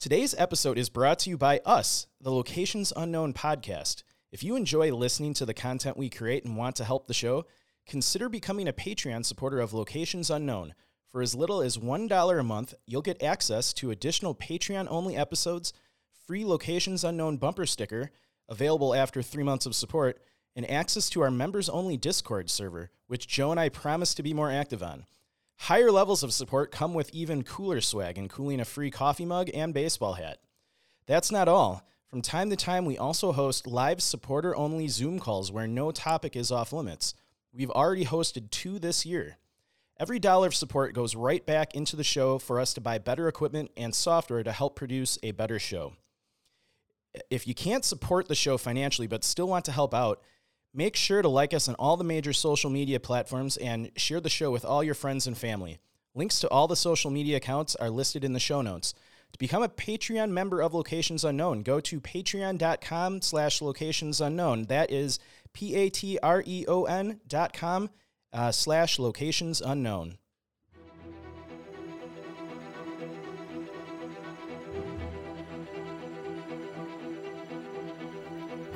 Today's episode is brought to you by us, the Locations Unknown podcast. If you enjoy listening to the content we create and want to help the show, consider becoming a Patreon supporter of Locations Unknown. For as little as $1 a month, you'll get access to additional Patreon only episodes, free Locations Unknown bumper sticker, available after three months of support, and access to our members only Discord server, which Joe and I promise to be more active on. Higher levels of support come with even cooler swag, including a free coffee mug and baseball hat. That's not all. From time to time, we also host live supporter only Zoom calls where no topic is off limits. We've already hosted two this year. Every dollar of support goes right back into the show for us to buy better equipment and software to help produce a better show. If you can't support the show financially but still want to help out, make sure to like us on all the major social media platforms and share the show with all your friends and family. Links to all the social media accounts are listed in the show notes. To become a Patreon member of Locations Unknown, go to patreon.com slash locations unknown. That is P-A-T-R-E-O-N dot com uh, slash locations unknown.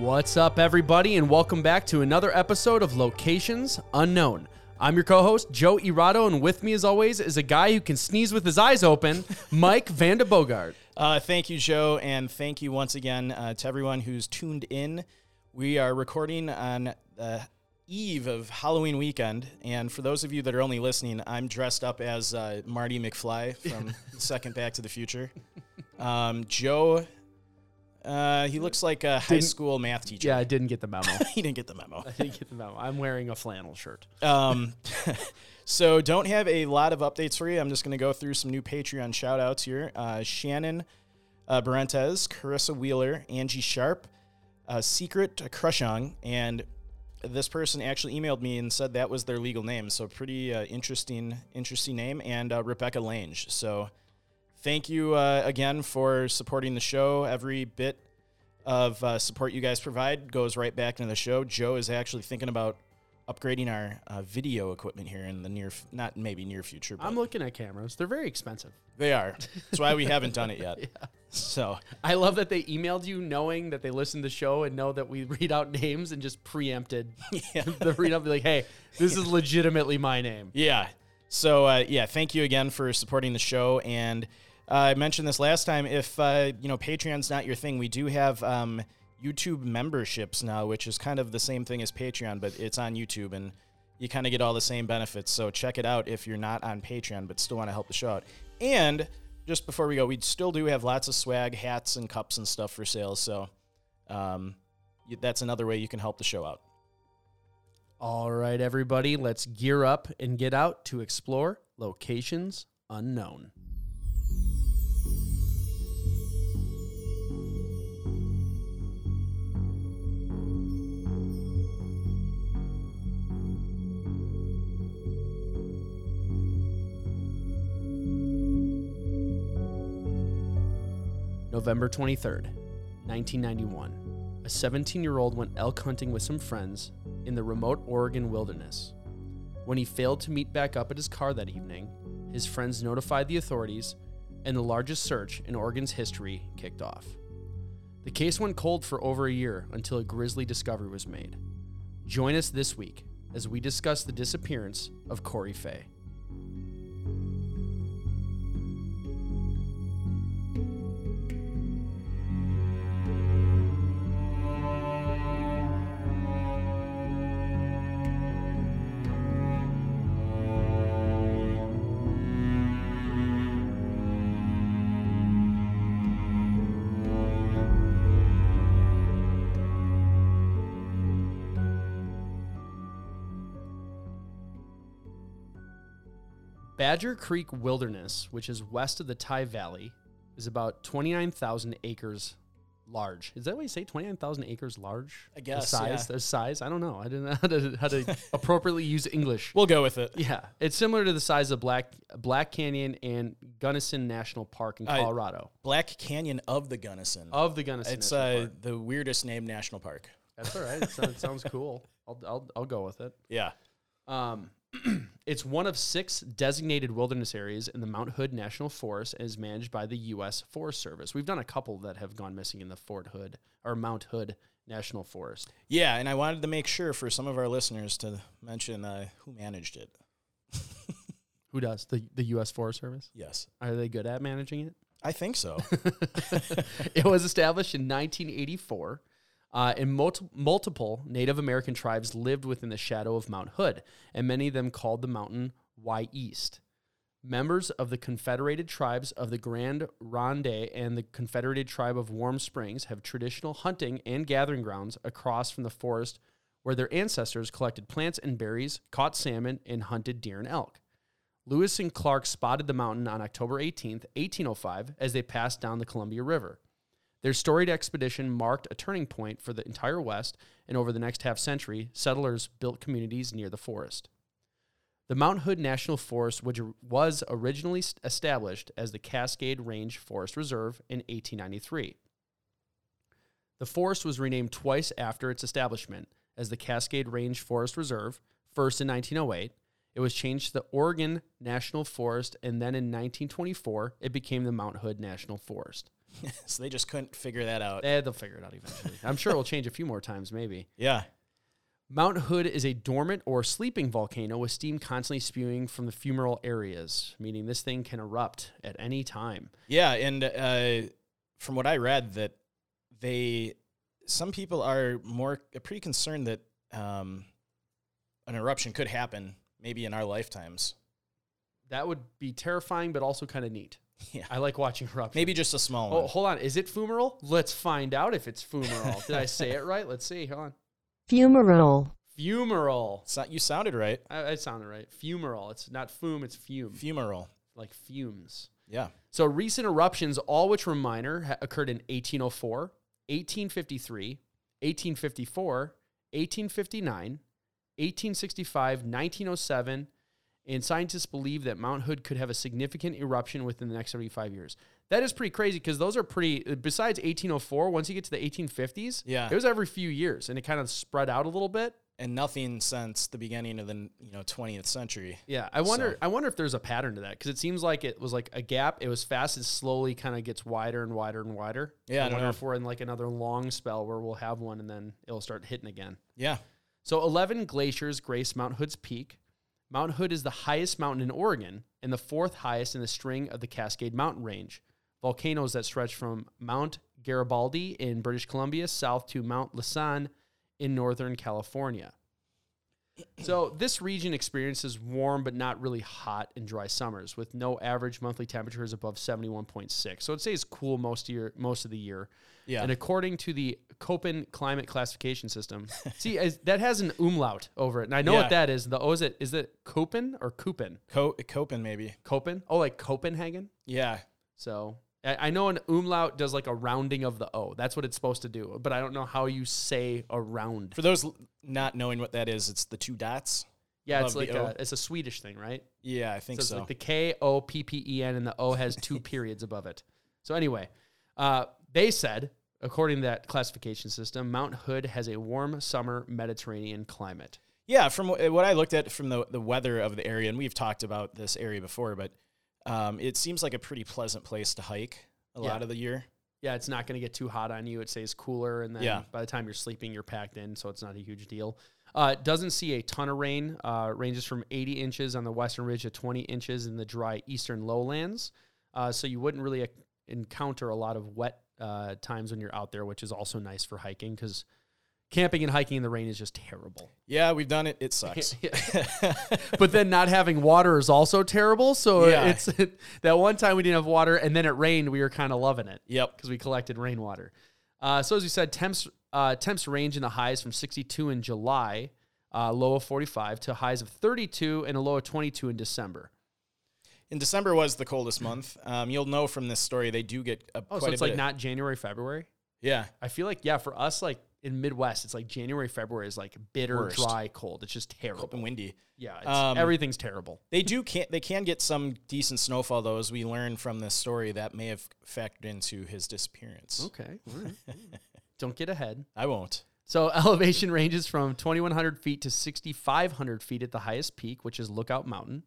What's up, everybody, and welcome back to another episode of Locations Unknown. I'm your co host, Joe Irado, and with me, as always, is a guy who can sneeze with his eyes open, Mike Vanda Bogart. Uh, thank you, Joe, and thank you once again uh, to everyone who's tuned in. We are recording on the eve of Halloween weekend, and for those of you that are only listening, I'm dressed up as uh, Marty McFly from Second Back to the Future. Um, Joe, uh, he looks like a high Didn't- school math teacher. Yeah, I didn't get the memo. he didn't get the memo. I didn't get the memo. I'm wearing a flannel shirt. Um, so don't have a lot of updates for you. I'm just going to go through some new Patreon shout outs here. Uh, Shannon uh, Barentes, Carissa Wheeler, Angie Sharp, uh, Secret Crushong, and this person actually emailed me and said that was their legal name. So pretty uh, interesting, interesting name. And uh, Rebecca Lange. So thank you uh, again for supporting the show. Every bit of uh, support you guys provide goes right back into the show. Joe is actually thinking about upgrading our uh, video equipment here in the near, f- not maybe near future, but I'm looking at cameras. They're very expensive. they are. That's why we haven't done it yet. So I love that they emailed you knowing that they listened to the show and know that we read out names and just preempted yeah, the read up, be like, hey, this is legitimately my name. yeah. So uh, yeah, thank you again for supporting the show. And uh, I mentioned this last time. If uh, you know Patreon's not your thing, we do have um, YouTube memberships now, which is kind of the same thing as Patreon, but it's on YouTube and you kind of get all the same benefits. So check it out if you're not on Patreon but still want to help the show out. And just before we go, we still do have lots of swag, hats, and cups and stuff for sale. So um, that's another way you can help the show out. All right, everybody, let's gear up and get out to explore locations unknown. November 23rd, 1991. A 17 year old went elk hunting with some friends in the remote Oregon wilderness. When he failed to meet back up at his car that evening, his friends notified the authorities, and the largest search in Oregon's history kicked off. The case went cold for over a year until a grisly discovery was made. Join us this week as we discuss the disappearance of Corey Fay. Badger Creek Wilderness, which is west of the Tygh Valley, is about 29,000 acres large. Is that what you say? 29,000 acres large? I guess, The size? yeah. The size? I don't know. I didn't know how to, how to appropriately use English. We'll go with it. Yeah, it's similar to the size of Black Black Canyon and Gunnison National Park in Colorado. Black Canyon of the Gunnison. of the Gunnison it's uh, the weirdest named national park. That's all right. It sounds, it sounds cool. I'll, I'll, I'll go with it. Yeah. Um, it's one of six designated wilderness areas in the Mount Hood National Forest and is managed by the U.S. Forest Service. We've done a couple that have gone missing in the Fort Hood or Mount Hood National Forest. Yeah, and I wanted to make sure for some of our listeners to mention uh, who managed it. Who does the the U.S. Forest Service? Yes. Are they good at managing it? I think so. it was established in 1984, uh, and multi- multiple Native American tribes lived within the shadow of Mount Hood, and many of them called the mountain Wy'east. Members of the Confederated Tribes of the Grand Ronde and the Confederated Tribe of Warm Springs have traditional hunting and gathering grounds across from the forest where their ancestors collected plants and berries, caught salmon, and hunted deer and elk. Lewis and Clark spotted the mountain on October 18, 1805, as they passed down the Columbia River. Their storied expedition marked a turning point for the entire West, and over the next half century, settlers built communities near the forest. The Mount Hood National Forest, which was originally established as the Cascade Range Forest Reserve in 1893. The forest was renamed twice after its establishment as the Cascade Range Forest Reserve, first in 1908. It was changed to the Oregon National Forest, and then in 1924, it became the Mount Hood National Forest. so they just couldn't figure that out. Eh, they'll figure it out eventually. I'm sure it'll change a few more times, maybe. Yeah. Mount Hood is a dormant or sleeping volcano with steam constantly spewing from the fumarole areas, meaning this thing can erupt at any time. Yeah, and uh, from what I read, that they some people are more pretty concerned that um, an eruption could happen maybe in our lifetimes. That would be terrifying, but also kind of neat. Yeah. I like watching eruptions. Maybe just a small Oh, one. hold on. Is it fumarole? Let's find out if it's fumarole. Did I say it right? Let's see. Hold on. fumarole, Fumarole. It's not- you sounded right. I, I sounded right. Fumarole. It's not fume, it's fume. Fumarole. like fumes. Yeah. So recent eruptions, all which were minor, ha- occurred in 1804, 1853, 1854, 1859, 1865, 1907, and scientists believe that Mount Hood could have a significant eruption within the next 75 years. That is pretty crazy because those are pretty, uh, besides 1804, once you get to the 1850s, Yeah. it was every few years and it kind of spread out a little bit. And nothing since the beginning of the you know 20th century. Yeah, I wonder. So- I wonder if there's a pattern to that because it seems like it was like a gap. It was fast and slowly kind of gets wider and wider and wider. Yeah, I I wonder know. if we're in like another long spell where we'll have one and then it'll start hitting again. Yeah. So 11 glaciers grace Mount Hood's peak. Mount Hood is the highest mountain in Oregon and the fourth highest in the string of the Cascade Mountain Range. Volcanoes that stretch from Mount Garibaldi in British Columbia south to Mount Lassen in northern California. So this region experiences warm but not really hot and dry summers with no average monthly temperatures above 71.6. So it stays cool most of year most of the year. Yeah. And according to the Köppen climate classification system, see as, that has an umlaut over it, and I know Yeah. what that is. The oh, is it is it Köppen or Köppen? Co- Copen maybe. Köppen? Oh, like Copenhagen. Yeah. So I, know an umlaut does like a rounding of the O. That's what it's supposed to do, but I don't know how you say a round. For those not knowing what that is, it's the two dots. Yeah, it's like a, it's a Swedish thing, right? Yeah, I think so it's so. like the K O P P E N, and the O has two periods above it. So anyway, uh, they said, according to that classification system, Mount Hood has a warm summer Mediterranean climate. Yeah, from what I looked at from the, the weather of the area, and we've talked about this area before, but um, it seems like a pretty pleasant place to hike a Yeah. lot of the year. Yeah, it's not going to get too hot on you. It stays cooler, and then Yeah. by the time you're sleeping, you're packed in, so it's not a huge deal. Uh, it doesn't see a ton of rain. Uh, ranges from 80 inches on the western ridge to 20 inches in the dry eastern lowlands. Uh, so you wouldn't really uh, encounter a lot of wet uh, times when you're out there, which is also nice for hiking because camping and hiking in the rain is just terrible. Yeah, we've done it. It sucks. but then not having water is also terrible. So Yeah. it's that one time we didn't have water and then it rained, we were kind of loving it yep. because we collected rainwater. Uh, so as we said, temps uh, temps range in the highs from 62 in July, uh, low of 45, to highs of 32 and a low of 22 in December. In December was the coldest month. Um, you'll know from this story they do get a, Oh, so it's like not January, February. yeah. I feel like yeah, for us like in Midwest, it's like January, February is like bitter, Worst. dry, cold. It's just terrible. Cold and windy. Yeah, it's, Um, everything's terrible. They do can they can get some decent snowfall though, as we learned from this story that may have factored into his disappearance. Okay, right. don't get ahead. I won't. So elevation ranges from 2,100 feet to 6,500 feet at the highest peak, which is Lookout Mountain.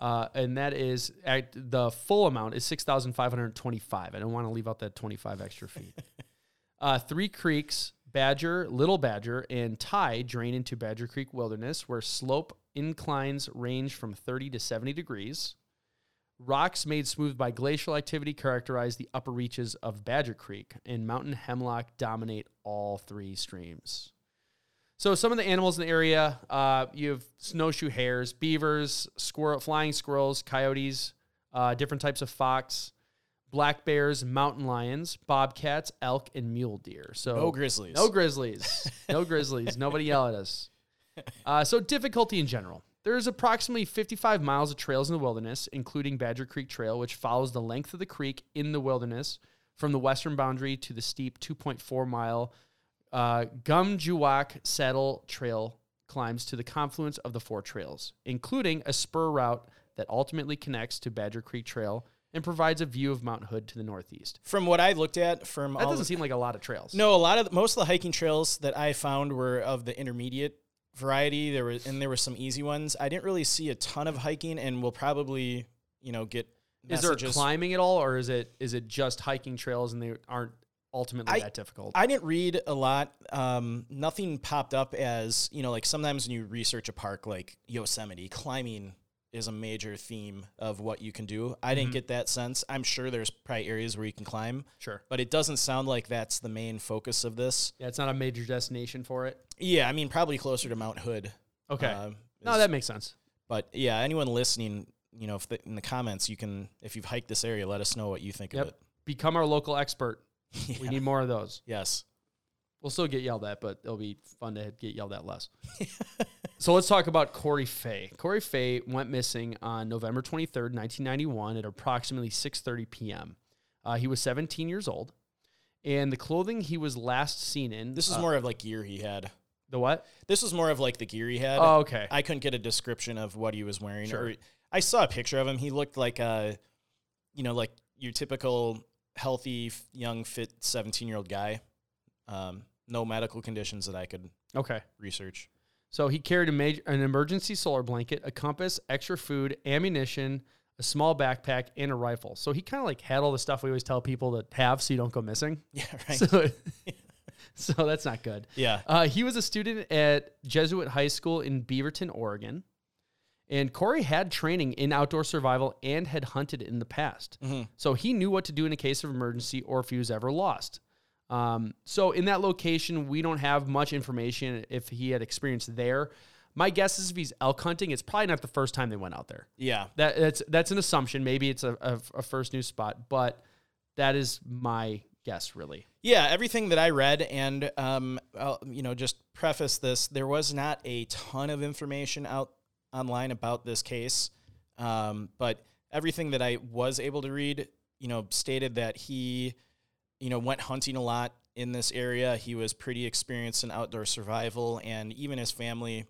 Uh, and that is at the full amount is 6,525. I don't want to leave out that 25 extra feet. uh, three creeks, Badger, Little Badger, and Tygh drain into Badger Creek Wilderness, where slope inclines range from 30 to 70 degrees. Rocks made smooth by glacial activity characterize the upper reaches of Badger Creek, and mountain hemlock dominate all three streams. So, some of the animals in the area uh, you have snowshoe hares, beavers, squirrel, flying squirrels, coyotes, uh, different types of fox, black bears, mountain lions, bobcats, elk, and mule deer. So, No grizzlies. no grizzlies. No grizzlies. Nobody yell at us. Uh, so difficulty in general. There's approximately 55 miles of trails in the wilderness, including Badger Creek Trail, which follows the length of the creek in the wilderness from the western boundary to the steep 2.4 mile uh, Gumjuwac Saddle Trail climbs to the confluence of the four trails, including a spur route that ultimately connects to Badger Creek Trail and provides a view of Mount Hood to the northeast. From what I looked at, from That all doesn't seem like a lot of trails. no, a lot of most of the hiking trails that I found were of the intermediate variety. There were and there were some easy ones. I didn't really see a ton of hiking, and we'll probably you know get Is there climbing at all, or is it is it just hiking trails and they aren't ultimately I- that difficult? I didn't read a lot. Um, nothing popped up as you know, like sometimes when you research a park like Yosemite, climbing is a major theme of what you can do. I didn't Mhm. get that sense. I'm sure there's probably areas where you can climb, sure. but it doesn't sound like that's the main focus of this. Yeah, it's not a major destination for it. Yeah, I mean probably closer to Mount Hood. Okay. um, no, that makes sense. But yeah, anyone listening, you know, if the, in the comments, you can if you've hiked this area, let us know what you think Yep. of it. Become our local expert. it. We need more of those. yes. We'll still get yelled at, but it'll be fun to get yelled at less. so let's talk about Corey Fay. Corey Fay went missing on November 23rd, 1991 at approximately 6:30 p.m. Uh, he was 17 years old, and the clothing he was last seen in. This is uh, more of like gear he had. the what? This was more of like the gear he had. Oh, okay. I couldn't get a description of what he was wearing. Sure. Or I saw a picture of him. He looked like a, you know, like your typical healthy, young, fit seventeen year old guy. Um, no medical conditions that I could okay. research. So he carried a major, an emergency solar blanket, a compass, extra food, ammunition, a small backpack, and a rifle. So he kind of like had all the stuff we always tell people to have so you don't go missing. Yeah, right. So, so that's not good. yeah, Uh, he was a student at Jesuit High School in Beaverton, Oregon. And Corey had training in outdoor survival and had hunted in the past. Mhm. So he knew what to do in a case of emergency or if he was ever lost. Um, so in that location, we don't have much information if he had experience there. My guess is if he's elk hunting, it's probably not the first time they went out there. yeah. That, that's that's an assumption. Maybe it's a, a, a first new spot, but that is my guess, really. Yeah, everything that I read, and um, I'll, you know, just preface this: there was not a ton of information out online about this case, um, but everything that I was able to read, you know, stated that he, you know, went hunting a lot in this area. He was pretty experienced in outdoor survival, and even his family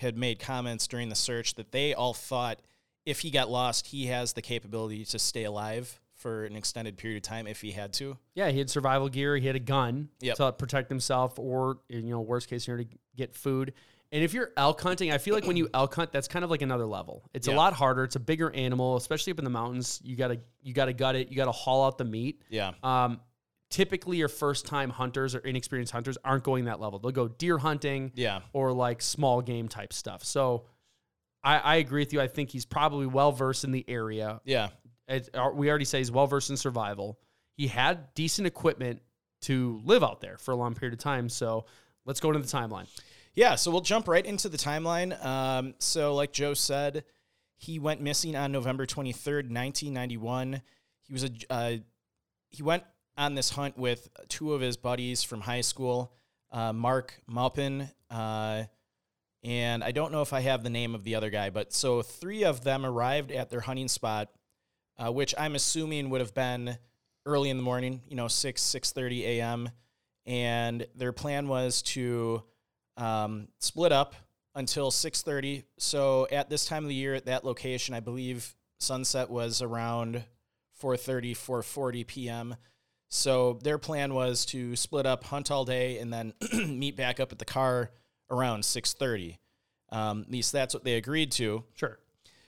had made comments during the search that they all thought if he got lost, he has the capability to stay alive for an extended period of time if he had to. Yeah, he had survival gear. He had a gun Yep. to protect himself, or you know, worst case scenario, to get food. And if you're elk hunting, I feel like when you elk hunt, that's kind of like another level. It's a lot harder. It's a bigger animal, especially up in the mountains. You gotta you gotta gut it. You gotta haul out the meat. Yeah. Um, typically, your first time hunters or inexperienced hunters aren't going that level. They'll go deer hunting Yeah. or like small game type stuff. So. I, I agree with you. I think he's probably well versed in the area. Yeah. It, uh, we already say he's well versed in survival. He had decent equipment to live out there for a long period of time. So let's go into the timeline. Yeah. So we'll jump right into the timeline. Um, so, like Joe said, he went missing on November 23rd, 1991. He was a, uh, he went on this hunt with two of his buddies from high school, uh, Mark Maupin uh, and I don't know if I have the name of the other guy, but so three of them arrived at their hunting spot, uh, which I'm assuming would have been early in the morning, you know, six six thirty a.m. And their plan was to um, split up until six thirty. So at this time of the year, at that location, I believe sunset was around 4.30 4.40 p.m so their plan was to split up hunt all day and then meet back up at the car around 6.30 um, at least that's what they agreed to Sure.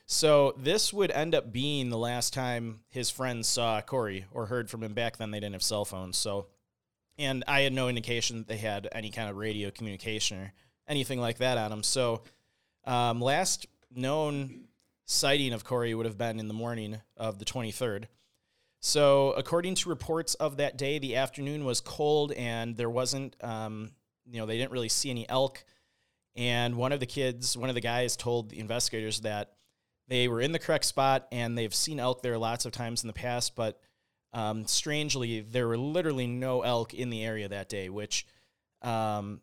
so this would end up being the last time his friends saw corey or heard from him back then they didn't have cell phones so and i had no indication that they had any kind of radio communication or anything like that on them so um, last known sighting of Corey would have been in the morning of the 23rd. So, according to reports of that day, the afternoon was cold and there wasn't, um, you know, they didn't really see any elk. And one of the kids, one of the guys told the investigators that they were in the correct spot and they've seen elk there lots of times in the past, but um, strangely, there were literally no elk in the area that day, which um,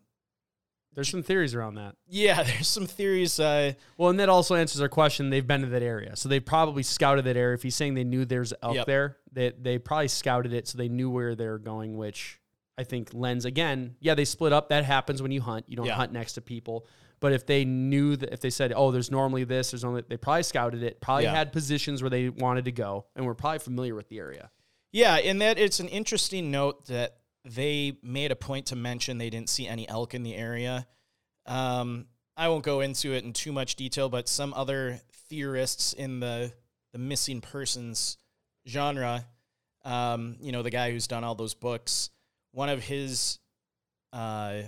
There's some theories around that. yeah, there's some theories. Uh, Well, and that also answers our question. They've been to that area, so they probably scouted that area. If he's saying they knew there's elk Yep. there, they they probably scouted it, so they knew where they're going. Which I think lends again. Yeah, they split up. That happens when you hunt. You don't Yeah. hunt next to people. But if they knew that, if they said, "Oh, there's normally this," there's only they probably scouted it. Probably Yeah. had positions where they wanted to go, and were probably familiar with the area. Yeah, and that it's an interesting note that they made a point to mention they didn't see any elk in the area. Um, I won't go into it in too much detail, but some other theorists in the the missing persons genre, um, you know, the guy who's done all those books, one of his, uh,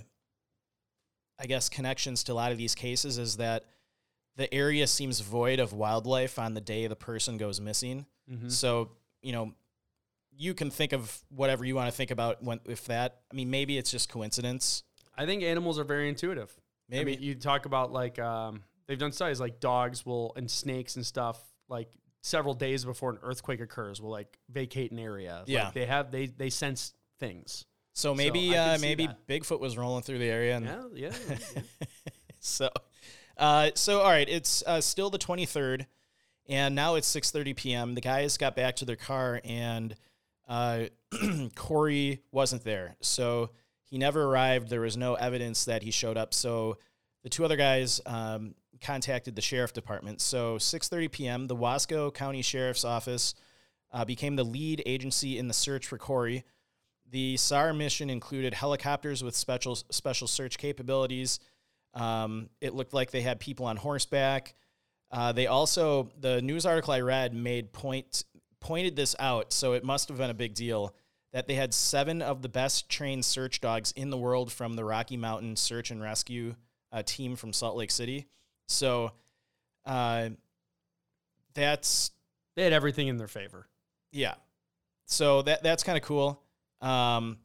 I guess, connections to a lot of these cases is that the area seems void of wildlife on the day the person goes missing. Mm-hmm. So, you know, you can think of whatever you want to think about when if that. I mean, maybe it's just coincidence. I think animals are very intuitive. Maybe. I mean, you talk about like um, they've done studies like dogs will and snakes and stuff like several days before an earthquake occurs will like vacate an area. Like, Yeah. they have they they sense things. So maybe can uh, maybe that. Bigfoot was rolling through the area. And Yeah, yeah. yeah. so, uh, so all right, it's uh, still the twenty third, and now it's six thirty p.m. The guys got back to their car, and uh, Corey wasn't there, so he never arrived. There was no evidence that he showed up. So the two other guys um, contacted the sheriff department. So six thirty p.m. The Wasco County Sheriff's Office uh, became the lead agency in the search for Corey. The SAR mission included helicopters with special special search capabilities. Um, it looked like they had people on horseback. Uh, they also the news article I read made point pointed this out, so it must have been a big deal that they had seven of the best trained search dogs in the world from the Rocky Mountain Search and Rescue uh, team from Salt Lake City. So uh, that's they had everything in their favor. yeah. So that that's kind of cool. Um,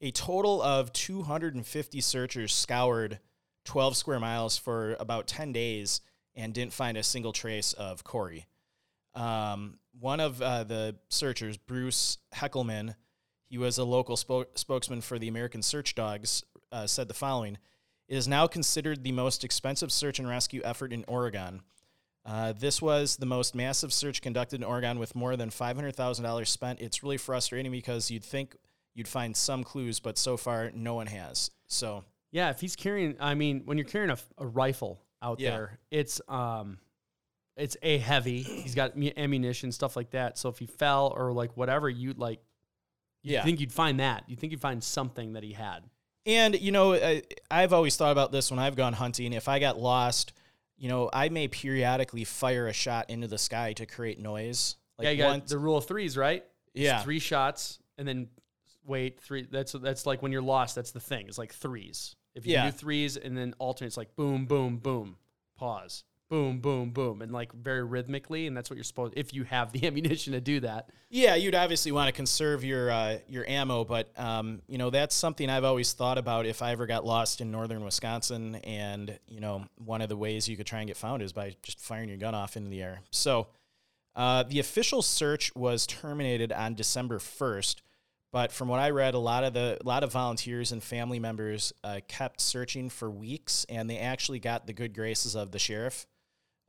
a total of 250 searchers scoured 12 square miles for about 10 days and didn't find a single trace of Corey. Um, one of uh, the searchers, Bruce Heckelman, he was a local spo- spokesman for the American Search Dogs, uh, said the following It is now considered the most expensive search and rescue effort in Oregon. Uh, this was the most massive search conducted in Oregon with more than $500,000 spent. It's really frustrating because you'd think you'd find some clues, but so far no one has. So, Yeah, if he's carrying, I mean, when you're carrying a, a rifle out Yeah. there, it's um, it's a heavy. He's got ammunition, stuff like that. So if he fell or like whatever, you'd like, you Yeah. think you'd find that. You think you'd find something that he had. and you know, I, I've always thought about this when I've gone hunting. If I got lost, you know, I may periodically fire a shot into the sky to create noise. Like yeah, you got once- the rule of threes, right? It's Yeah. three shots and then wait three. That's that's like when you're lost. That's the thing. It's like threes. If you Yeah. do threes and then alternate, it's like boom, boom, boom, pause, boom, boom, boom, and like very rhythmically. And that's what you're supposed. If you have the ammunition to do that, Yeah, you'd obviously want to conserve your uh, your ammo, but um, you know that's something I've always thought about. If I ever got lost in northern Wisconsin, and you know one of the ways you could try and get found is by just firing your gun off into the air. So uh, the official search was terminated on December first, But from what I read, a lot of the a lot of volunteers and family members uh, kept searching for weeks, and they actually got the good graces of the sheriff.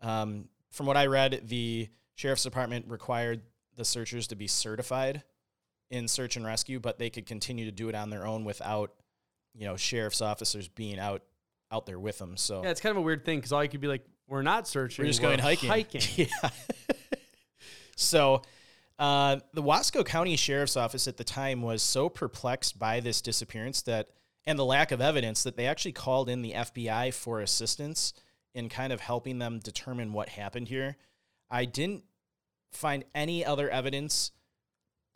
Um, from what I read, the sheriff's department required the searchers to be certified in search and rescue, but they could continue to do it on their own without, you know, sheriff's officers being out out there with them. So Yeah, it's kind of a weird thing because all you could be like, we're not searching. we're just going hiking. Hiking. yeah. so, uh, the Wasco County Sheriff's Office at the time was so perplexed by this disappearance that, and the lack of evidence, that they actually called in the FBI for assistance in kind of helping them determine what happened here. I didn't find any other evidence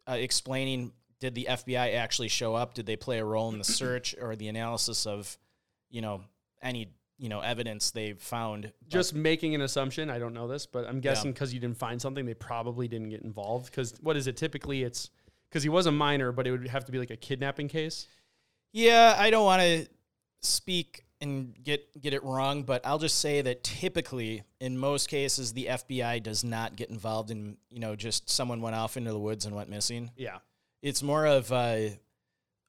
uh, explaining did the FBI actually show up? Did they play a role in the search or the analysis of, you know, any you know evidence they found? But- Just making an assumption. I don't know this, but I'm guessing because you didn't find something, they probably didn't get involved. Because what is it? Typically, it's because he was a minor, but it would have to be like a kidnapping case. Yeah, I don't want to speak and get get it wrong, but I'll just say that typically, in most cases, the FBI does not get involved in you know just someone went off into the woods and went missing. Yeah, It's more of uh,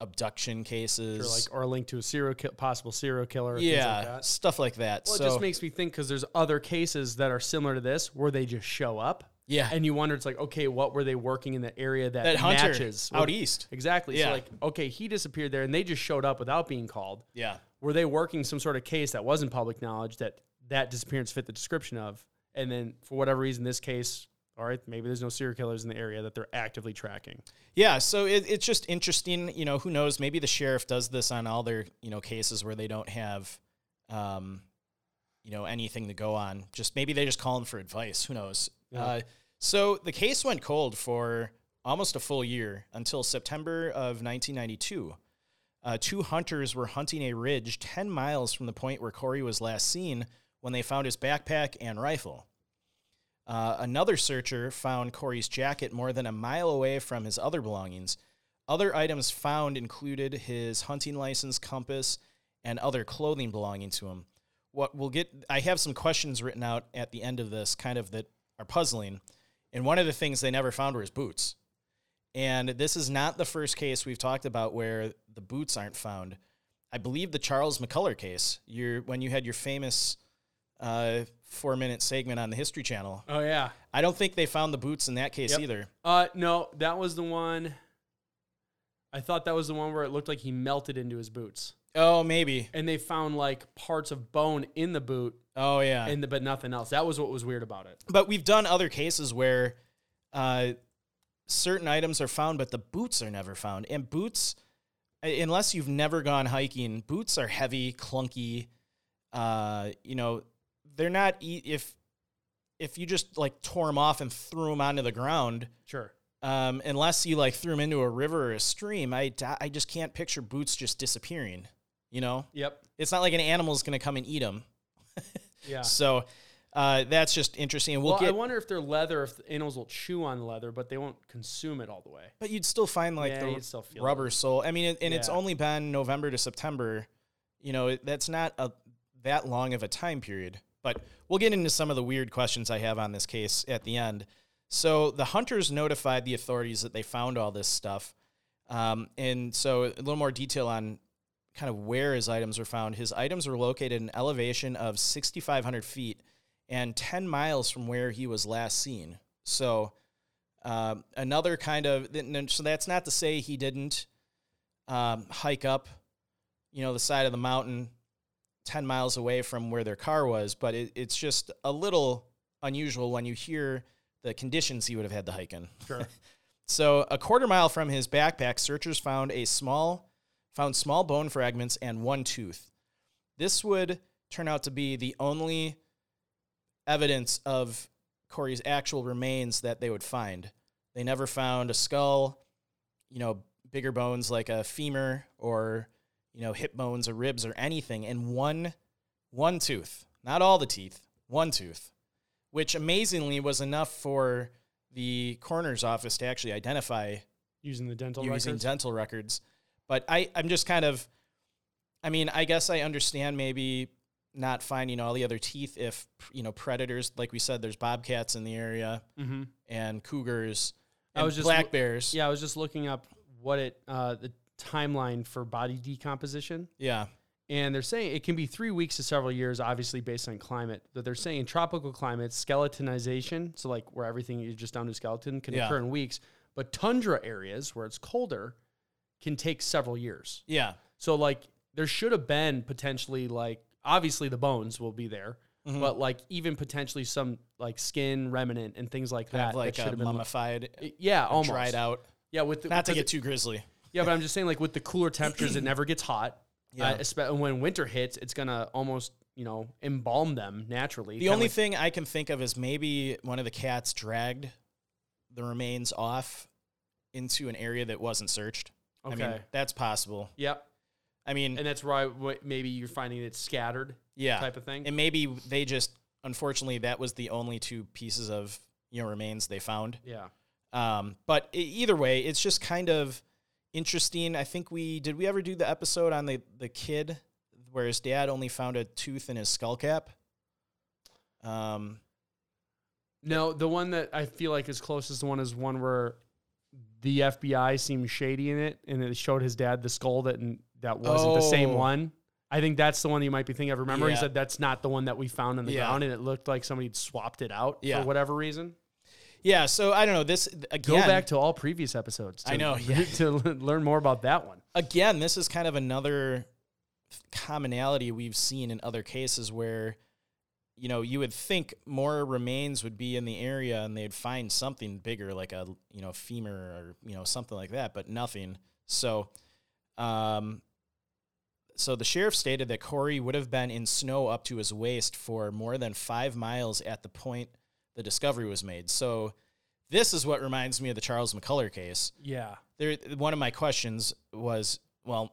abduction or cases, like or linked to a serial kill, possible serial killer. Or yeah, things like that. stuff like that. Well, so it just makes me think because there's other cases that are similar to this where they just show up, yeah, and you wonder, it's like, okay, what were they working in the area that, that matches out east. Exactly. Yeah. So like, okay, he disappeared there, and they just showed up without being called. Yeah, Were they working some sort of case that wasn't public knowledge that that disappearance fit the description of? And then for whatever reason, this case, all right, maybe there's no serial killers in the area that they're actively tracking. Yeah, so it, it's just interesting. You know, who knows? Maybe the sheriff does this on all their you know cases where they don't have, um, you know, anything to go on. Just maybe they just call him for advice. Who knows? Yeah. Uh, so the case went cold for almost a full year until September of 1992. Uh, two hunters were hunting a ridge 10 miles from the point where Corey was last seen when they found his backpack and rifle. Uh, another searcher found Corey's jacket more than a mile away from his other belongings. Other items found included his hunting license, compass, and other clothing belonging to him. What we'll get, I have some questions written out at the end of this, kind of that are puzzling. And one of the things they never found were his boots. And this is not the first case we've talked about where the boots aren't found. I believe the Charles McCullough case, your, when you had your famous uh, four minute segment on the History Channel, Oh yeah. I don't think they found the boots in that case Yep. either. Uh, no, that was the one. I thought that was the one where it looked like he melted into his boots, Oh, maybe. and they found like parts of bone in the boot, Oh, yeah. and the, but nothing else. That was what was weird about it. but we've done other cases where uh, certain items are found, but the boots are never found. And boots, uh, unless you've never gone hiking, boots are heavy, clunky. Uh, you know, they're not e- if if you just like tore them off and threw them onto the ground. Sure. Um, unless you like threw them into a river or a stream, I I just can't picture boots just disappearing. You know, Yep. it's not like an animal's going to come and eat them. Yeah. So uh, that's just interesting. And we'll, well, I wonder if they're leather, if the animals will chew on the leather, but they won't consume it all the way. but you'd still find like Yeah, the you'd still feel rubber it. sole. I mean, it, and it's only been November to September. You know, it, that's not a that long of a time period. But we'll get into some of the weird questions I have on this case at the end. So the hunters notified the authorities that they found all this stuff, um, and so a little more detail on kind of where his items were found. His items were located in an elevation of 6,500 feet and 10 miles from where he was last seen. So um, another kind of so that's not to say he didn't um, hike up, you know, the side of the mountain 10 miles away from where their car was, but it, it's just a little unusual when you hear the conditions he would have had to hike in. Sure. So, a quarter mile from his backpack, searchers found a small found small bone fragments and one tooth. This would turn out to be the only evidence of Corey's actual remains that they would find. They never found a skull, you know, bigger bones like a femur or you know hip bones or ribs or anything, and one one tooth, not all the teeth, one tooth, which amazingly was enough for the coroner's office to actually identify Using the dental using records. dental records. But I, I'm just kind of, I mean, I guess I understand maybe not finding all the other teeth if, you know, predators, like we said, there's bobcats in the area mm-hmm. and cougars I and was just black bears. Yeah, I was just looking up what it uh, the timeline for body decomposition, Yeah. and they're saying it can be three weeks to several years, obviously based on climate. But they're saying in tropical climates, skeletonization, so like where everything is just down to skeleton, can Yeah. occur in weeks. But tundra areas where it's colder can take several years. Yeah. So like there should have been potentially like obviously the bones will be there, Mhm. but like even potentially some like skin remnant and things like Kind that. like that a should have been mummified, yeah, almost dried out. Yeah, with the, Not to get too grisly. yeah, but I'm just saying, like with the cooler temperatures, it never gets hot. Yeah. Uh, espe- when winter hits, it's gonna almost you know embalm them naturally. The only like- thing I can think of is maybe one of the cats dragged the remains off into an area that wasn't searched. okay, I mean, that's possible. yep, I mean, and that's why wh- maybe you're finding it scattered yeah. type of thing. And maybe they just, unfortunately, that was the only two pieces of, you know, remains they found. yeah, Um, but either way, it's just kind of interesting. I think we, did we ever do the episode on the, the kid where his dad only found a tooth in his skull cap? Um, no, the one that I feel like is closest one is one where the FBI seemed shady in it, and it showed his dad the skull that and that wasn't the same Oh. one. I think that's the one you might be thinking of. Remember, he Yeah. said that's not the one that we found in the Yeah. ground, and it looked like somebody had swapped it out Yeah. for whatever reason. yeah, so I don't know. This, again, Go back to all previous episodes. To, I know, yeah. to le- learn more about that one. again, this is kind of another commonality we've seen in other cases where, you know, you would think more remains would be in the area and they'd find something bigger, like a, you know, femur or, you know, something like that, but nothing. So, um, so the sheriff stated that Corey would have been in snow up to his waist for more than five miles at the point the discovery was made. So, this is what reminds me of the Charles McCullough case Yeah. there one of my questions was well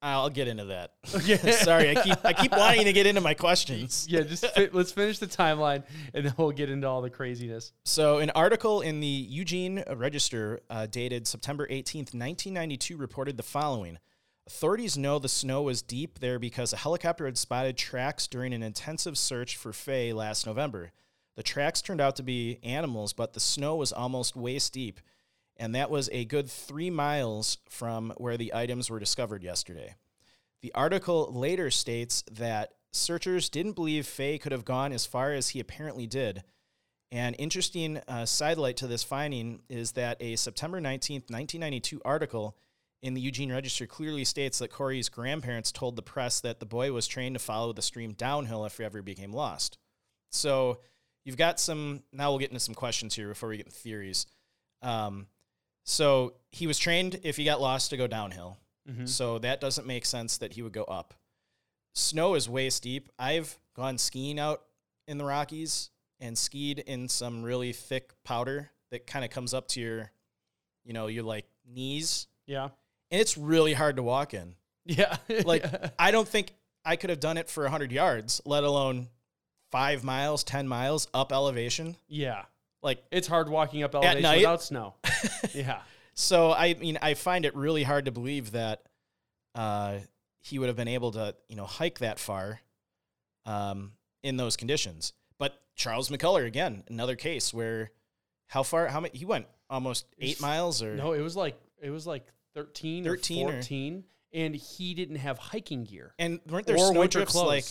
i'll get into that Okay. sorry i keep i keep wanting to get into my questions Yeah, just fi- let's finish the timeline and then we'll get into all the craziness. so an article in the eugene register uh, dated september 18th 1992 reported the following authorities know the snow was deep there because a helicopter had spotted tracks during an intensive search for Fay last november the tracks turned out to be animals but the snow was almost waist deep and that was a good three miles from where the items were discovered yesterday. The article later states that searchers didn't believe Fay could have gone as far as he apparently did. An interesting uh, sidelight to this finding is that a September 19, 1992 article in the Eugene Register clearly states that Corey's grandparents told the press that the boy was trained to follow the stream downhill if he ever became lost. So you've got some, now we'll get into some questions here before we get into theories. Um, so he was trained if he got lost to go downhill. Mhm. So that doesn't make sense that he would go up. Snow is waist deep. I've gone skiing out in the Rockies and skied in some really thick powder that kind of comes up to your, you know, your like knees. Yeah. And it's really hard to walk in. Yeah. Like, I don't think I could have done it for 100 yards, let alone five miles, 10 miles up elevation. yeah. Like, It's hard walking up elevation night? without snow. yeah. So I mean, I find it really hard to believe that uh, he would have been able to, you know, hike that far um, in those conditions. But Charles McCullough again, another case where how far? How many? He went almost eight miles, or No, it was like it was like 13, 13 or or- 14 and he didn't have hiking gear and weren't there or winter clothes. like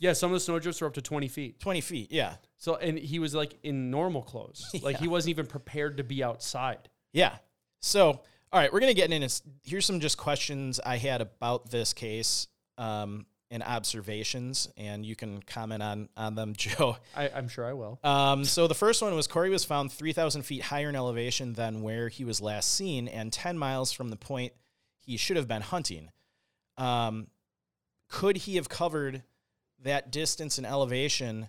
yeah, some of the snow drifts were up to 20 feet. twenty feet? Yeah, So and he was like in normal clothes. Like he wasn't even prepared to be outside. yeah. So all right, we're gonna get into. Here's some just questions I had about this case. Um, and observations, and you can comment on on them, Joe. I, I'm sure I will. Um, so the first one was Corey was found 3,000 feet higher in elevation than where he was last seen and 10 miles from the point he should have been hunting. Um, could he have covered that distance in elevation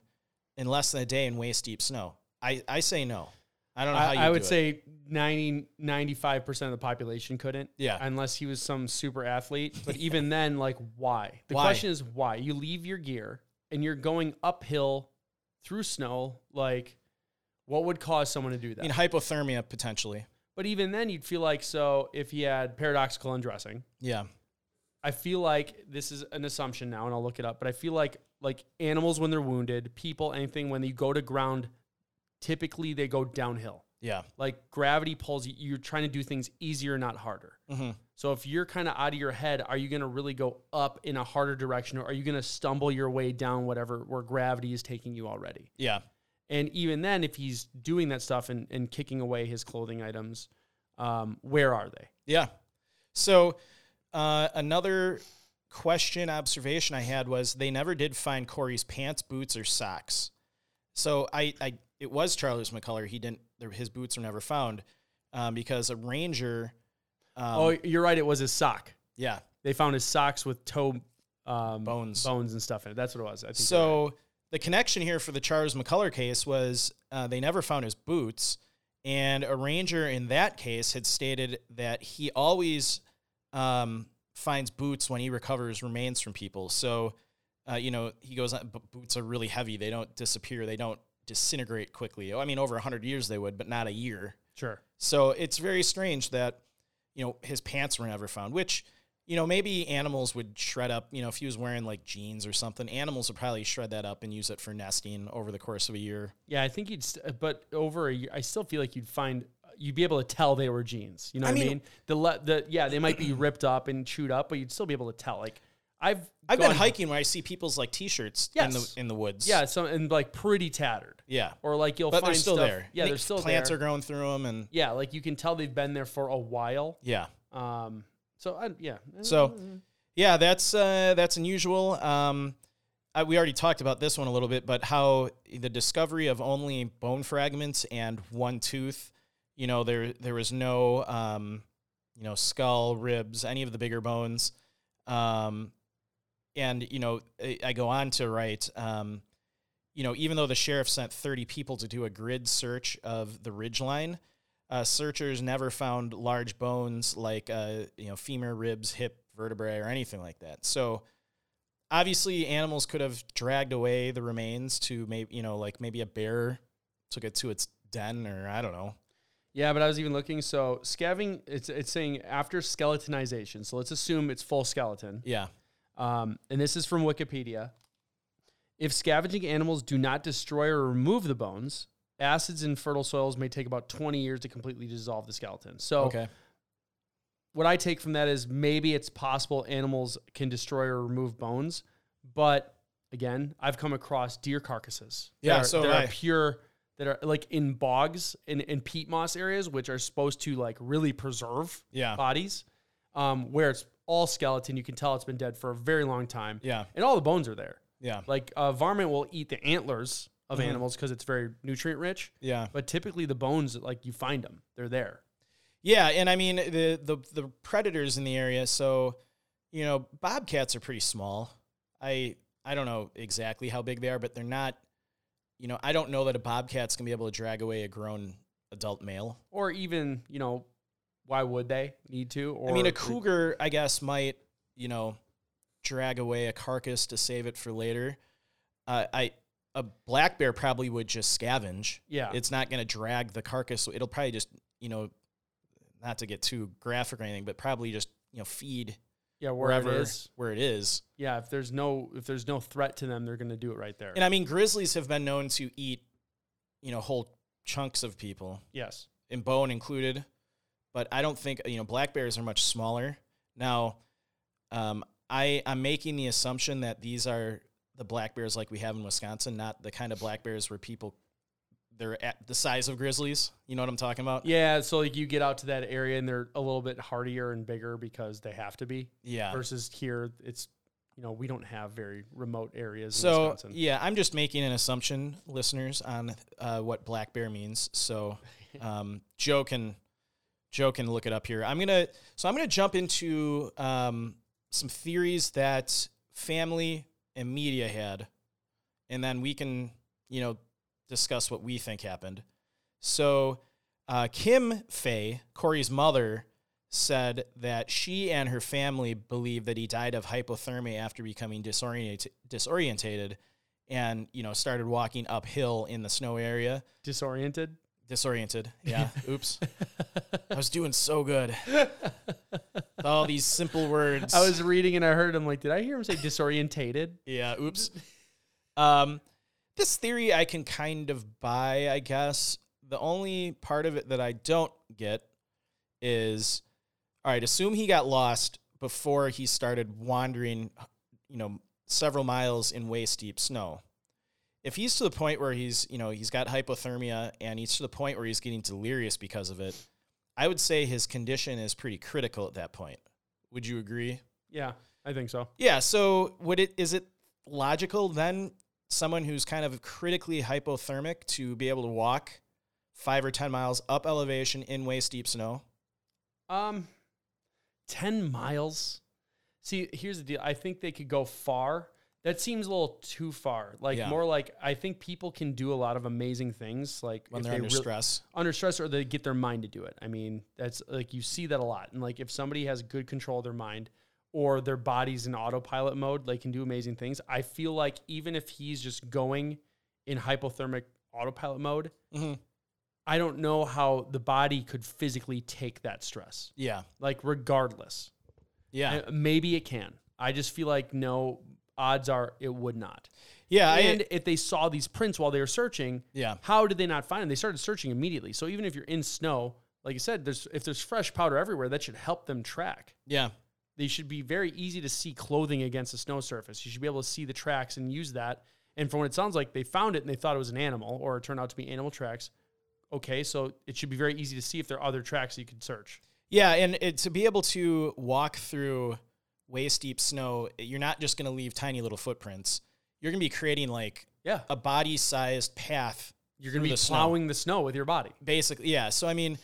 in less than a day in waist deep snow? I, I say no. I don't know how you I, I would do it. say 90, 95% of the population couldn't. Yeah. Unless he was some super athlete. But even then, like, why? The Why? question is why? You leave your gear and you're going uphill through snow. Like, what would cause someone to do that? I mean, hypothermia potentially. but even then, you'd feel like, so if he had paradoxical undressing, Yeah. I feel like this is an assumption now, and I'll look it up. But I feel like like animals when they're wounded, people, anything when you go to ground, typically they go downhill. Yeah. Like gravity pulls you, you're trying to do things easier, not harder. Mm-hmm. So if you're kind of out of your head, are you going to really go up in a harder direction or are you going to stumble your way down whatever where gravity is taking you already? Yeah. And even then, if he's doing that stuff and, and kicking away his clothing items, um, where are they? Yeah. So uh, another question observation I had was they never did find Corey's pants, boots, or socks. So I, I it was Charles McCullough. He didn't. His boots were never found um, because a ranger. Um, oh, you're right. It was his sock. yeah. They found his socks with toe um, Bones. bones and stuff in it. That's what it was. I think you're right. So the connection here for the Charles McCullough case was uh, they never found his boots, and a ranger in that case had stated that he always um, finds boots when he recovers remains from people. So, uh, you know, he goes, boots are really heavy. They don't disappear. They don't disintegrate quickly. I mean, over a hundred years they would, but not a year. sure. So it's very strange that, you know, his pants were never found, which, you know, maybe animals would shred up, you know, if he was wearing like jeans or something, animals would probably shred that up and use it for nesting over the course of a year. Yeah, I think you'd, st- but over a year, I still feel like you'd find, you'd be able to tell they were jeans. You know I what I mean- mean? The, le- the, yeah, they might be ripped up and chewed up, but you'd still be able to tell. Like, I've, I've gone- been hiking where I see people's like t-shirts in the in the woods. Yeah, so, and like pretty tattered. Yeah. Or like you'll But find they're still stuff- there. Yeah, They- they're still plants there. are growing through them and yeah, like you can tell they've been there for a while. yeah. Um, so I, yeah. So yeah, that's uh, that's unusual. Um, I, we already talked about this one a little bit, but how the discovery of only bone fragments and one tooth, you know, there there was no, um, you know, skull, ribs, any of the bigger bones, um, and you know, I, go on to write, um, you know, even though the sheriff sent thirty people to do a grid search of the ridgeline. Uh, searchers never found large bones like uh, you know femur, ribs, hip, vertebrae, or anything like that. So obviously, animals could have dragged away the remains to maybe you know like maybe a bear took it to its den, or I don't know. Yeah, but I was even looking. So scavenging, it's it's saying after skeletonization. So let's assume it's full skeleton. Yeah, Um, and this is from Wikipedia. If scavenging animals do not destroy or remove the bones, acids in fertile soils may take about 20 years to completely dissolve the skeleton. So okay, what I take from that is maybe it's possible animals can destroy or remove bones, but again, I've come across deer carcasses. that Yeah, are- so that have are pure that are like in bogs in, in peat moss areas, which are supposed to like really preserve yeah, bodies, um, where it's all skeleton. You can tell it's been dead for a very long time, yeah, and all the bones are there. yeah, Like uh, varmint will eat the antlers of Mhm. animals because it's very nutrient rich, yeah. but typically the bones, like you find them, they're there. Yeah, and I mean the the the predators in the area. So, you know, bobcats are pretty small. I I don't know exactly how big they are, but they're not. You know, I don't know that a bobcat's gonna be able to drag away a grown adult male. or even you know why would they need to or I mean, a cougar, I guess, might you know drag away a carcass to save it for later. Uh, I a black bear probably would just scavenge. yeah It's not going to drag the carcass. It'll probably just you know, not to get too graphic or anything, but probably just you know feed yeah where wherever it is where it is. yeah if there's no if there's no threat to them they're gonna do it right there And I mean, grizzlies have been known to eat you know whole chunks of people, yes and bone included. But I don't think you know black bears are much smaller. Now, um, I I'm making the assumption that these are the black bears like we have in Wisconsin, not the kind of black bears where people they're at the size of grizzlies. You know what I'm talking about? yeah so like you get out to that area and they're a little bit hardier and bigger because they have to be Yeah. versus here it's you know we don't have very remote areas in So Wisconsin. yeah, I'm just making an assumption, listeners, on uh, what black bear means. So um, Joe can Joe can look it up here. I'm gonna so I'm gonna jump into um, some theories that family and media had, and then we can you know discuss what we think happened. So uh, Kim Fay, Corey's mother, said that she and her family believe that he died of hypothermia after becoming disoriented, disorientated and you know started walking uphill in the snow area disoriented disoriented. Yeah. Oops. I was doing so good. All these simple words. I was reading and I heard him like did I hear him say disorientated? Yeah oops. Um this theory i can kind of buy i guess. The only part of it that I don't get is all right, assume he got lost before he started wandering, you know, several miles in waist deep snow. If he's to the point where he's, you know, he's got hypothermia and he's to the point where he's getting delirious because of it, I would say his condition is pretty critical at that point. Would you agree? Yeah, I think so. Yeah. So would it is it logical then someone who's kind of critically hypothermic to be able to walk five or ten miles up elevation in waist deep snow? Um, ten miles. See, here's the deal. I think they could go far. That seems a little too far. Like Yeah. more like I think people can do a lot of amazing things. Like When they're they under real- stress. under stress, or they get their mind to do it. I mean, that's like you see that a lot. And like if somebody has good control of their mind, or their body's in autopilot mode, they can do amazing things. I feel like even if he's just going in hypothermic autopilot mode, Mhm. I don't know how the body could physically take that stress. Yeah. Like regardless. Yeah. Maybe it can. I just feel like no odds are it would not. yeah. I, and if they saw these prints while they were searching, yeah. how did they not find them? They started searching immediately. So even if you're in snow, like you said, there's if there's fresh powder everywhere, that should help them track. Yeah. They should be very easy to see clothing against a snow surface. You should be able to see the tracks and use that. And from what it sounds like, they found it and they thought it was an animal, or it turned out to be animal tracks. Okay, so it should be very easy to see if there are other tracks you could search. Yeah, and it, to be able to walk through waist deep snow, you're not just going to leave tiny little footprints. You're going to be creating like Yeah, a body sized path. you're going to be the snow. plowing the snow with your body. Basically, yeah. So, I mean,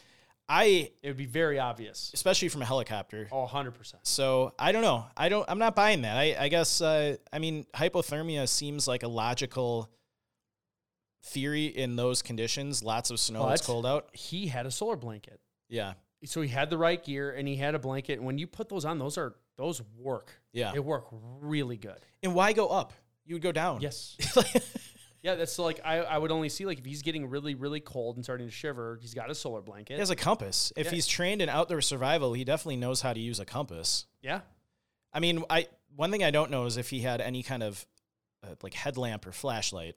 I, It would be very obvious. especially from a helicopter. Oh, 100%. So I don't know. I don't. I'm not buying that. I, I guess. Uh, I mean, hypothermia seems like a logical theory in those conditions. Lots of snow. it's cold out. He had a solar blanket. Yeah. So he had the right gear and he had a blanket. And when you put those on, those are those work. Yeah. They work really good. And why go up? You would go down. Yes. Yeah, that's like I, I would only see like if he's getting really, really cold and starting to shiver, he's got a solar blanket. He has a compass. If Yeah. he's trained in outdoor survival, he definitely knows how to use a compass. yeah. I mean, I one thing I don't know is if he had any kind of uh, like headlamp or flashlight.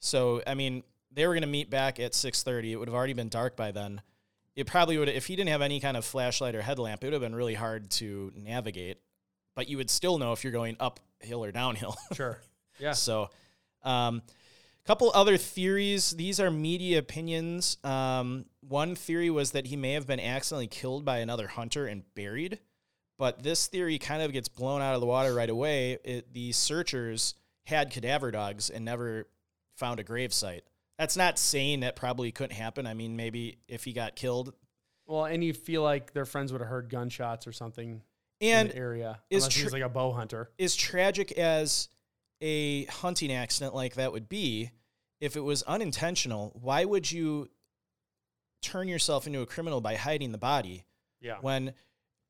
So, I mean, they were going to meet back at 6:30. It would have already been dark by then. It probably would have if he didn't have any kind of flashlight or headlamp, it would have been really hard to navigate. But you would still know if you're going uphill or downhill. Sure. Yeah. So, um, couple other theories. These are media opinions. Um, one theory was that he may have been accidentally killed by another hunter and buried, but this theory kind of gets blown out of the water right away. It, the searchers had cadaver dogs and never found a grave site. That's not saying that probably couldn't happen. I mean, maybe if he got killed, Well, and you feel like their friends would have heard gunshots or something in and the area. is unless he tr- was like a bow hunter. as tragic as a hunting accident like that would be, if it was unintentional, why would you turn yourself into a criminal by hiding the body Yeah. when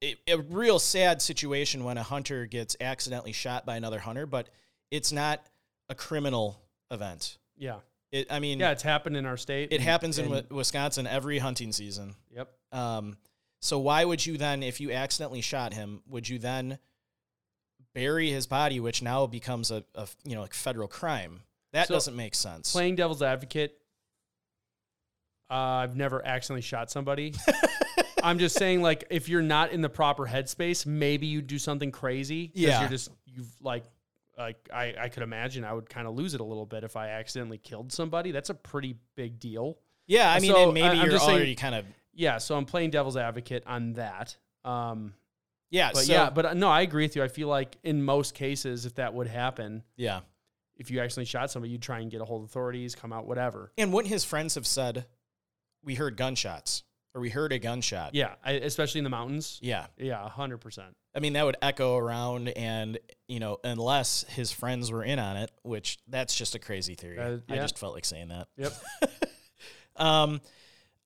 it, a real sad situation when a hunter gets accidentally shot by another hunter, but it's not a criminal event. Yeah. It, I mean, Yeah, it's happened in our state. it and- happens in Wisconsin every hunting season. Yep. Um, so why would you then, if you accidentally shot him, would you then bury his body, which now becomes a, a you know like federal crime? That So, doesn't make sense. Playing devil's advocate, uh, I've never accidentally shot somebody. I'm just saying, like, if you're not in the proper headspace, maybe you do something crazy. Yeah. You're just, you've like, like I, I could imagine I would kind of lose it a little bit if I accidentally killed somebody. That's a pretty big deal. yeah, I mean, So, and maybe I- you're just saying- already kind of Yeah. So I'm playing devil's advocate on that. Um, yeah, but so, yeah, but uh, no, I agree with you. I feel like in most cases, if that would happen, yeah. if you accidentally shot somebody, you'd try and get a hold of authorities, come out, whatever. And wouldn't his friends have said, "We heard gunshots" or "We heard a gunshot"? Yeah, I, especially in the mountains. Yeah. Yeah, hundred percent. I mean, that would echo around, and you know, unless his friends were in on it, which that's just a crazy theory. Uh, I just felt like saying that. Yep. Um,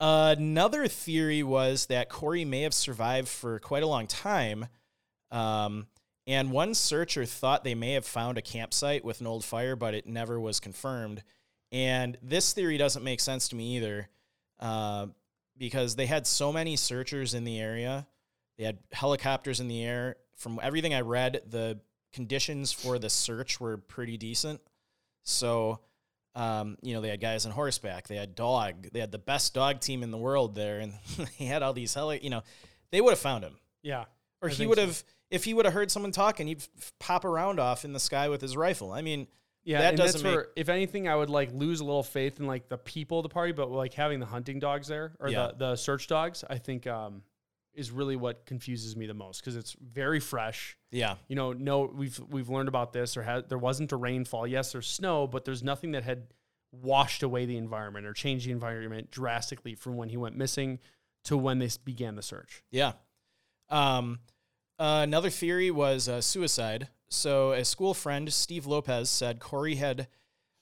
another theory was that Corey may have survived for quite a long time. Um, and one searcher thought they may have found a campsite with an old fire, but it never was confirmed. And this theory doesn't make sense to me either, uh, because they had so many searchers in the area. They had helicopters in the air. From everything I read, the conditions for the search were pretty decent. So Um, you know, they had guys on horseback, they had dog, they had the best dog team in the world there, and he had all these heli. You know, they would have found him, Yeah. or I he would so. have if he would have heard someone talking, he'd f- pop around off in the sky with his rifle. I mean, Yeah, That doesn't make- where, if anything, I would like lose a little faith in like the people of the party, but like having the hunting dogs there or Yeah. the the search dogs, I think um, is really what confuses me the most because it's very fresh. yeah, You know, no, we've we've learned about this or had there wasn't a rainfall. Yes, there's snow, but there's nothing that had washed away the environment or changed the environment drastically from when he went missing to when they began the search. Yeah. Um, uh, another theory was uh, suicide. So, a school friend, Steve Lopez, said Corey had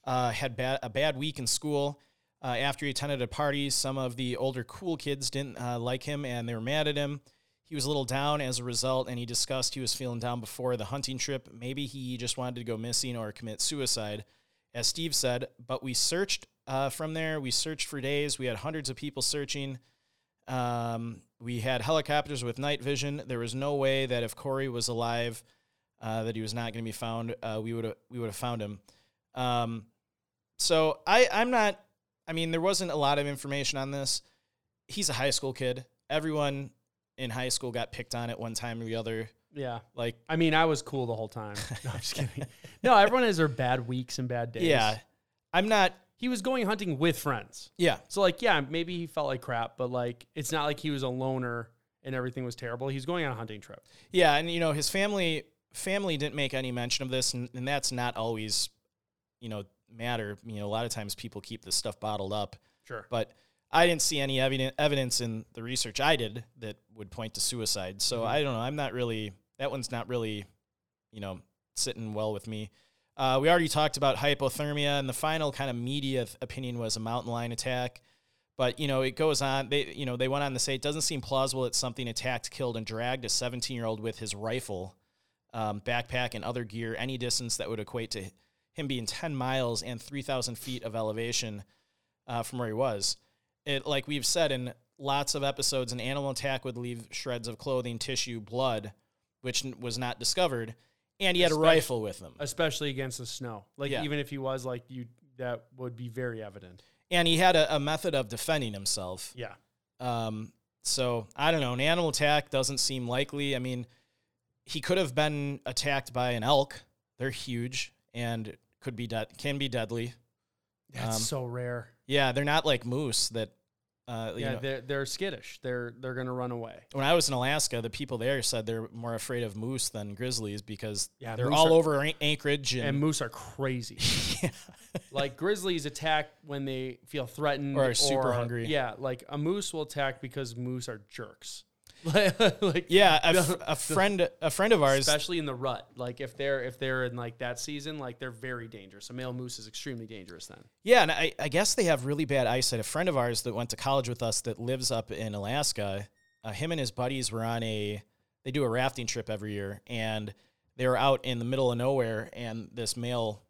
uh, had bad, a bad week in school. Uh, after he attended a party, some of the older cool kids didn't uh, like him and they were mad at him. He was a little down as a result, and he discussed he was feeling down before the hunting trip. Maybe he just wanted to go missing or commit suicide, as Steve said. But we searched uh, from there. We searched for days. We had hundreds of people searching. Um, we had helicopters with night vision. There was no way that if Corey was alive, uh, that he was not going to be found. Uh, we would have we would have found him. Um, so I I'm not. I mean, there wasn't a lot of information on this. He's a high school kid. Everyone in high school got picked on at one time or the other. Yeah, Like, I mean, I was cool the whole time. No, I'm just kidding. No, everyone has their bad weeks and bad days. yeah, I'm not. He was going hunting with friends. Yeah, So like, yeah, maybe he felt like crap, but like, it's not like he was a loner and everything was terrible. He's going on a hunting trip. Yeah, and you know his family family didn't make any mention of this, and, and that's not always, you know, matter. You know, a lot of times people keep this stuff bottled up, Sure. but I didn't see any evidence evidence in the research I did that would point to suicide. So Mhm. I don't know. I'm not really that one's not really, you know, sitting well with me. Uh, we already talked about hypothermia, and the final kind of media opinion was a mountain lion attack. But you know, it goes on. They, you know, they went on to say it doesn't seem plausible that something attacked, killed, and dragged a 17-year-old with his rifle, um, backpack, and other gear any distance that would equate to him being 10 miles and 3,000 feet of elevation uh, from where he was. It, like we've said in lots of episodes, an animal attack would leave shreds of clothing, tissue, blood, which was not discovered, and he had a rifle with him. Especially against the snow. Like Yeah. even if he was like you, that would be very evident. and he had a, a method of defending himself. Yeah. Um, so I don't know. An animal attack doesn't seem likely. I mean, he could have been attacked by an elk. They're huge and could be dead. Can be deadly. That's Um, so rare. Yeah, they're not like moose that. Uh, Yeah, know, they're they're skittish. They're they're gonna run away. when I was in Alaska, the people there said they're more afraid of moose than grizzlies because Yeah, they're all are- over Anchorage and, And moose are crazy. like grizzlies attack when they feel threatened Or are super hungry. Yeah, like a moose will attack because moose are jerks. like yeah. A, f- a friend, a friend of ours, especially in the rut. Like if they're if they're in like that season, like they're very dangerous. A male moose is extremely dangerous then. Yeah, and I, I guess they have really bad eyesight. A friend of ours that went to college with us that lives up in Alaska, uh, him and his buddies were on a, they do a rafting trip every year, and they were out in the middle of nowhere, and this male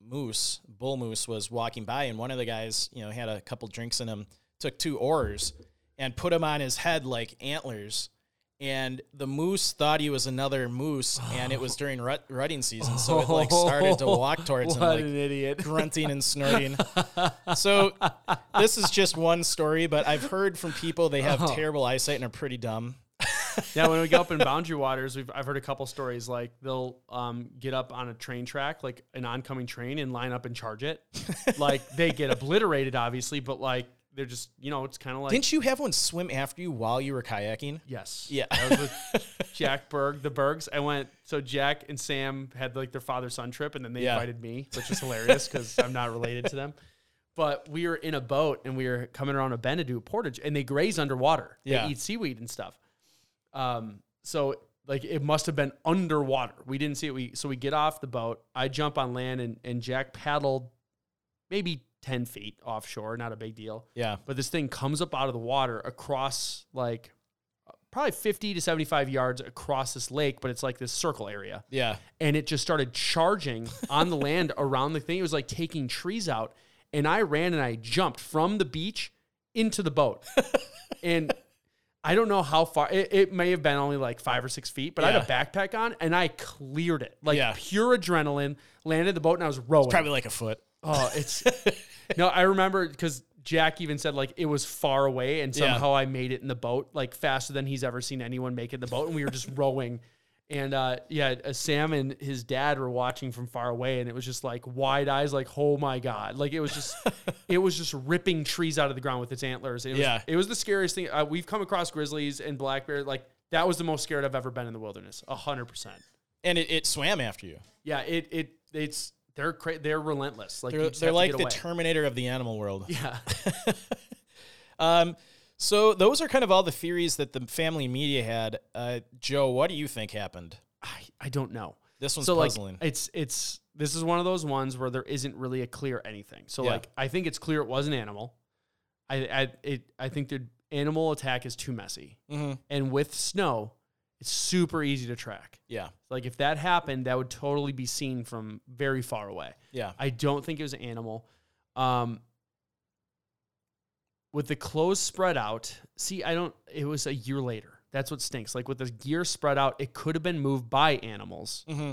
moose, bull moose, was walking by, and one of the guys, you know, had a couple drinks in him, took two oars and put them on his head like antlers. And the moose thought he was another moose, and it was during rut, rutting season, so it like started to walk towards him, like an idiot. grunting and snorting. so this is just one story, but I've heard from people they have Oh. terrible eyesight and are pretty dumb. yeah, when we go up in boundary waters, we've I've heard a couple stories like they'll um, get up on a train track, like an oncoming train, and line up and charge it. like they get obliterated, obviously, but like they're just you know it's kind of like Didn't you have one swim after you while you were kayaking? yes, Yeah. I was with Jack Berg, the Bergs. I went so Jack and Sam had like their father son trip, and then they Yeah. invited me, which is hilarious because I'm not related to them. But we were in a boat and we were coming around a bend to do a portage, and they graze underwater. Yeah. They eat seaweed and stuff. Um, so like it must have been underwater. We didn't see it. We so we get off the boat. I jump on land and and Jack paddled maybe ten feet offshore, not a big deal. Yeah. But this thing comes up out of the water across like probably 50 to 75 yards across this lake, but it's like this circle area. Yeah. And it just started charging on the land around the thing. It was like taking trees out. And I ran and I jumped from the beach into the boat. and I don't know how far, it, it may have been only like five or six feet, but I had a backpack on and I cleared it. Like Yeah. pure adrenaline, landed the boat and I was rowing. Probably like a foot. Oh, it's no. I remember because Jack even said like it was far away, and Yeah. somehow I made it in the boat like faster than he's ever seen anyone make it in the boat, and we were just rowing. And uh, yeah, uh, Sam and his dad were watching from far away, and it was just like wide eyes, like oh my god, like it was just, it was just ripping trees out of the ground with its antlers. It was, Yeah. it was the scariest thing. Uh, we've come across grizzlies and black bear, like that was the most scared I've ever been in the wilderness, a hundred percent. and it, it swam after you. Yeah, it it it's they're cra- they're relentless. Like They're, they're like the away. Terminator of the animal world. yeah. Um, so those are kind of all the theories that the family media had. Uh, Joe, what do you think happened? I, I don't know. This one's so puzzling. like it's it's this is one of those ones where there isn't really a clear anything. So Yeah. like I think it's clear it was an animal. I I it I think the animal attack is too messy. hmm And with snow, it's super easy to track. Yeah, Like if that happened, that would totally be seen from very far away. yeah, I don't think it was an animal. Um, with the clothes spread out, see, I don't. It was a year later. That's what stinks. Like with the gear spread out, it could have been moved by animals. hmm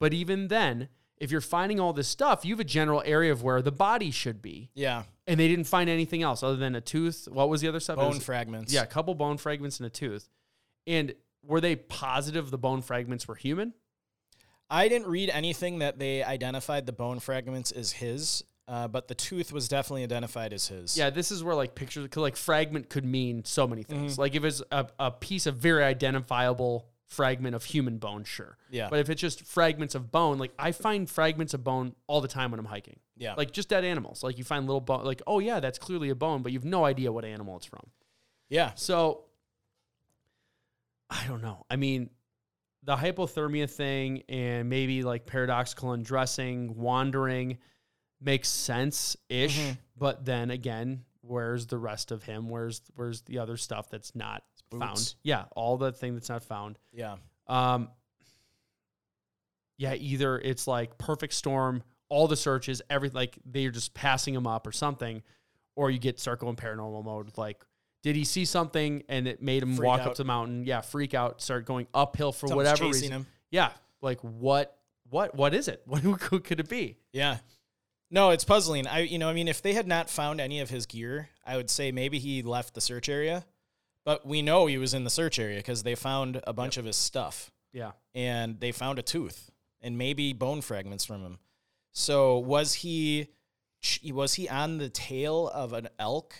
But even then, if you're finding all this stuff, you have a general area of where the body should be, yeah. and they didn't find anything else other than a tooth. What was the other stuff? Bone was- fragments. yeah, a couple bone fragments and a tooth. And were they positive the bone fragments were human? I didn't read anything that they identified the bone fragments as his, uh, but the tooth was definitely identified as his. Yeah, this is where like pictures, like fragment could mean so many things. Mm-hmm. Like if it's a, a piece of very identifiable fragment of human bone, sure. Yeah. But if it's just fragments of bone, like I find fragments of bone all the time when I'm hiking. yeah. Like just dead animals. Like you find little bone, like, oh yeah, that's clearly a bone, but you've no idea what animal it's from. yeah. So I don't know. I mean, the hypothermia thing and maybe like paradoxical undressing, wandering makes sense ish. Mhm. But then again, where's the rest of him? Where's where's the other stuff that's not found? Yeah, all the thing that's not found. Yeah. Um yeah, either it's like perfect storm, all the searches, everything like they're just passing him up or something, or you get circle and paranormal mode. Like, did he see something and it made him Freak walk out. up the mountain? Yeah, freak out, start going uphill for Something's whatever reason. him. Yeah, like what, what, what is it? What who could it be? Yeah. No, it's puzzling. I, you know, I mean, if they had not found any of his gear, I would say maybe he left the search area. But we know he was in the search area because they found a bunch of his stuff Yeah, and they found a tooth and maybe bone fragments from him. So was he was he on the tail of an elk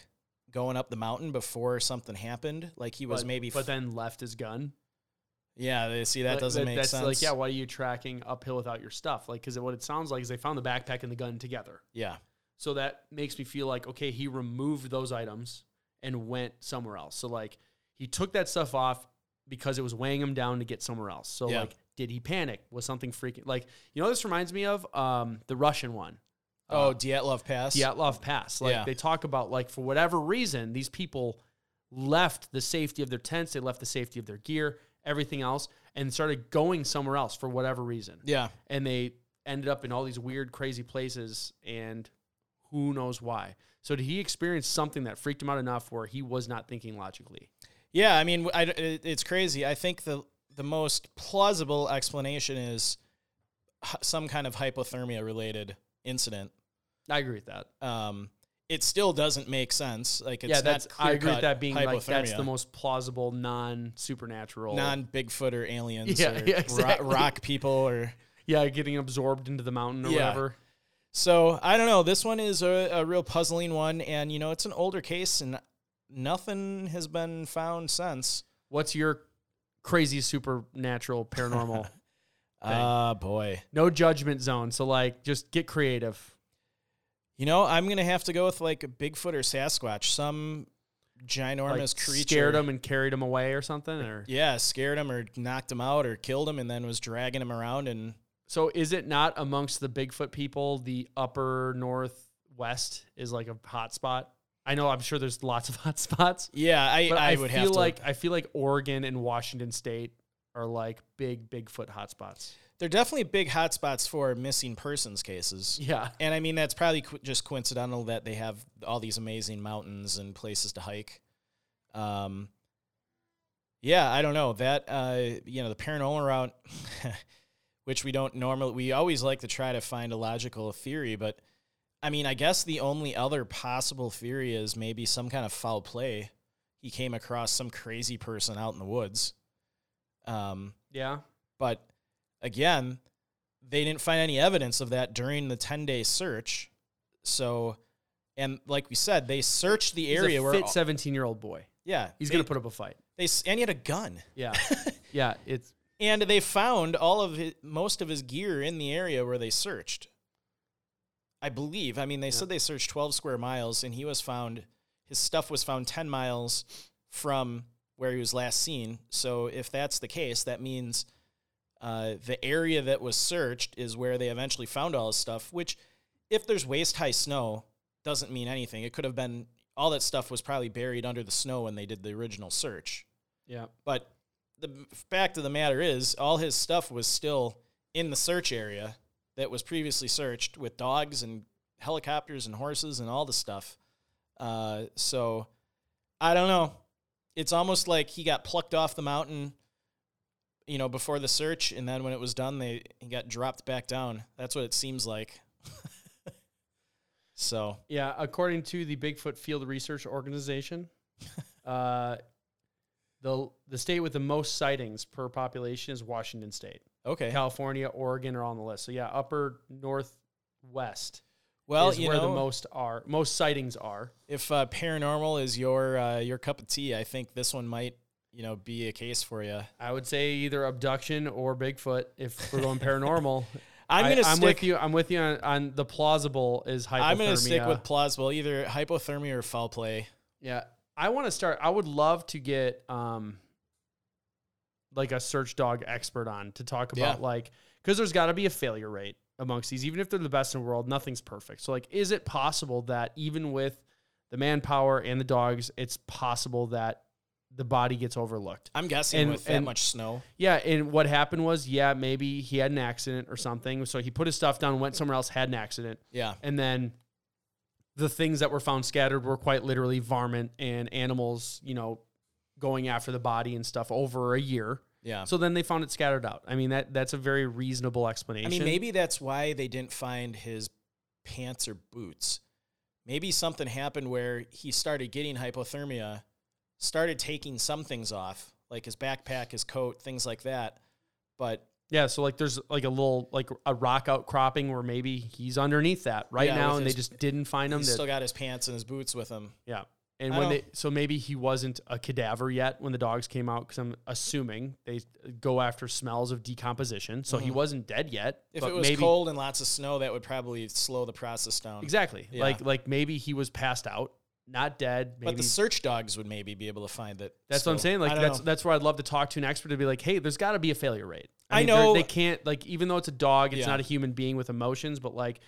going up the mountain before something happened? Like he was but, maybe. but then left his gun. yeah, they see that Like, doesn't make that's sense. Like, yeah, why are you tracking uphill without your stuff? Like, because what it sounds like is they found the backpack and the gun together. yeah, So that makes me feel like okay, he removed those items and went somewhere else. So like he took that stuff off because it was weighing him down to get somewhere else. So Yeah. like did he panic? Was something freaking like you know this reminds me of um the Russian one. Oh, Uh, Dyatlov Pass. Dyatlov Pass. Like Yeah. they talk about like for whatever reason these people left the safety of their tents, they left the safety of their gear, everything else and started going somewhere else for whatever reason Yeah. and they ended up in all these weird, crazy places, and who knows why. So did he experience something that freaked him out enough where he was not thinking logically? Yeah, I mean, I, it's crazy. I think the the most plausible explanation is some kind of hypothermia related incident. I agree with that. Um, it still doesn't make sense. Like it's yeah, that's I agree with that being like that's the most plausible non supernatural. non Bigfoot or aliens Yeah, or yeah, ro- rock people or yeah, getting absorbed into the mountain or Yeah. whatever. so I don't know. This one is a, a real puzzling one, and you know it's an older case, and nothing has been found since. What's your crazy supernatural paranormal? Ah, boy. no judgment zone. So like just get creative. You know, I'm gonna have to go with like a Bigfoot or Sasquatch, some ginormous Like creature. scared him and carried him away or something or Yeah, scared him or knocked him out or killed him, and then was dragging him around. And So is it not amongst the Bigfoot people the upper northwest is like a hot spot? I know I'm sure there's lots of hot spots. yeah, I, I, I, would feel have to. like I feel like Oregon and Washington State are like big Bigfoot hotspots. they're definitely big hotspots for missing persons cases. Yeah. And I mean, that's probably qu- just coincidental that they have all these amazing mountains and places to hike. Um, yeah, I don't know that. Uh, you know, the paranormal route, which we don't normally, we always like to try to find a logical theory, but I mean, I guess the only other possible theory is maybe some kind of foul play. He came across some crazy person out in the woods. Um, Yeah. but again, they didn't find any evidence of that during the 10 day search. So, and like we said, they searched the He's area a where, fit 17 year old boy. yeah, He's going to put up a fight. they, and he had a gun. Yeah. yeah. It's, And they found all of his, most of his gear in the area where they searched. I believe. I mean, they said they searched 12 square miles, and he was found, his stuff was found 10 miles from where he was last seen. So if that's the case, that means uh, the area that was searched is where they eventually found all his stuff, which, if there's waist high snow, doesn't mean anything. It could have been, all that stuff was probably buried under the snow when they did the original search. yeah. But the fact of the matter is, all his stuff was still in the search area that was previously searched with dogs and helicopters and horses and all the stuff. Uh, so I don't know. It's almost like he got plucked off the mountain, you know, before the search, and then when it was done, they he got dropped back down. That's what it seems like. so Yeah, according to the Bigfoot Field Research Organization, uh, the the state with the most sightings per population is Washington State. okay, California, Oregon are on the list. So yeah, upper northwest well, is you where know, the most are most sightings are. if uh, paranormal is your uh, your cup of tea, I think this one might you know be a case for you. I would say either abduction or Bigfoot if we're going paranormal. I'm gonna I'm with you. I'm with you on, on the plausible is hypothermia. I'm gonna stick with plausible, either hypothermia or foul play. Yeah, I want to start. I would love to get um like a search dog expert on to talk about Yeah. like because there's got to be a failure rate amongst these, even if they're the best in the world. Nothing's perfect. So like, is it possible that even with the manpower and the dogs, it's possible that the body gets overlooked? I'm guessing And- with that much snow. Yeah, and what happened was, yeah, maybe he had an accident or something. So he put his stuff down, went somewhere else, had an accident, Yeah, and then the things that were found scattered were quite literally varmint and animals, you know, going after the body and stuff over a year. Yeah. So then they found it scattered out. I mean, that that's a very reasonable explanation. I mean, maybe that's why they didn't find his pants or boots. Maybe something happened where he started getting hypothermia, started taking some things off, like his backpack, his coat, things like that. But Yeah, so like there's like a little like a rock outcropping where maybe he's underneath that right Yeah, now, with and they just didn't find him. he's that- still got his pants and his boots with him. yeah, and I when they so maybe he wasn't a cadaver yet when the dogs came out because I'm assuming they go after smells of decomposition, so he Mhm. wasn't dead yet. If it was maybe, cold and lots of snow, that would probably slow the process down. exactly Yeah. like like maybe he was passed out, not dead. Maybe But the search dogs would maybe be able to find it. That's what I'm saying. Like that's know. that's where I'd love to talk to an expert to be like, hey, there's got to be a failure rate. I mean, they're- know- they can't like even though it's a dog, it's Yeah. not a human being with emotions, but like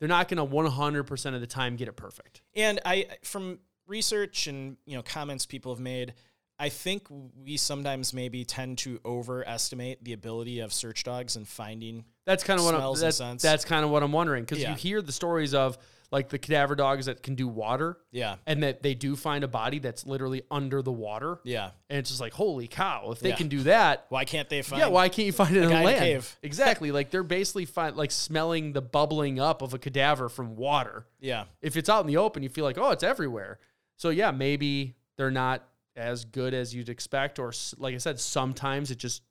they're not going to 100 percent of the time get it perfect. And I, from research and you know comments people have made, I think we sometimes maybe tend to overestimate the ability of search dogs in finding. That's kind of what I'm, and that's, that's kind of what I'm wondering because Yeah. you hear the stories of like the cadaver dogs that can do water Yeah, and that they do find a body that's literally under the water, yeah. and it's just like holy cow, if they Yeah. can do that. Why can't they find? Yeah, why can't you find it in in land? cave. Exactly. like they're basically find, like smelling the bubbling up of a cadaver from water. Yeah, if it's out in the open, you feel like, oh, it's everywhere. So yeah, maybe they're not as good as you'd expect, or like I said, sometimes it just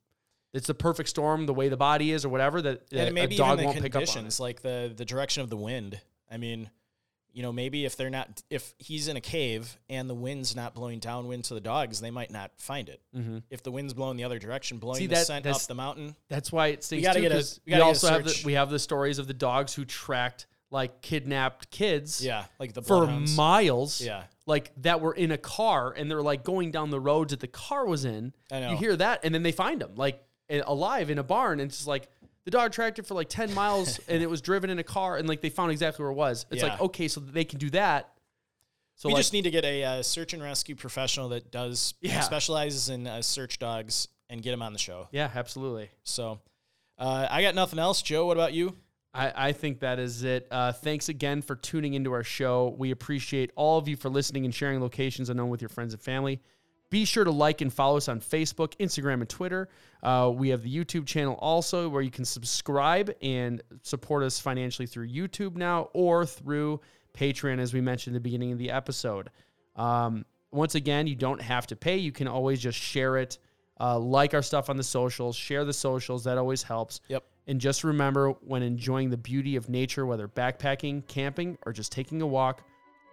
it's the perfect storm, the way the body is, or whatever that and a- maybe a dog even won't the pick up on. conditions, like the the direction of the wind. I mean, you know, maybe if they're not, if he's in a cave and the wind's not blowing downwind to the dogs, they might not find it. Mm-hmm. If the wind's blowing the other direction, blowing See, the scent up the mountain. That's why it stinks gotta too. get a- we we, gotta a also have the, we have the stories of the dogs who tracked like kidnapped kids Yeah, like the for bloodhounds. miles. Yeah, Like that were in a car and they're like going down the roads that the car was in. I know. You hear that and then they find them like alive in a barn and it's just like the dog tracked it for like 10 miles and it was driven in a car and like they found exactly where it was. It's like okay, so they can do that. So we like, just need to get a uh, search and rescue professional that does Yeah. specializes in uh, search dogs and get him on the show. yeah, absolutely. So, uh, I got nothing else. Joe, what about you? I, I think that is it. Uh, thanks again for tuning into our show. We appreciate all of you for listening and sharing locations unknown with your friends and family. Be sure to like and follow us on Facebook, Instagram, and Twitter. Uh, we have the YouTube channel also where you can subscribe and support us financially through YouTube now or through Patreon, as we mentioned at the beginning of the episode. Um, once again, you don't have to pay. You can always just share it, uh, like our stuff on the socials, share the socials. That always helps. Yep. And just remember when enjoying the beauty of nature, whether backpacking, camping, or just taking a walk,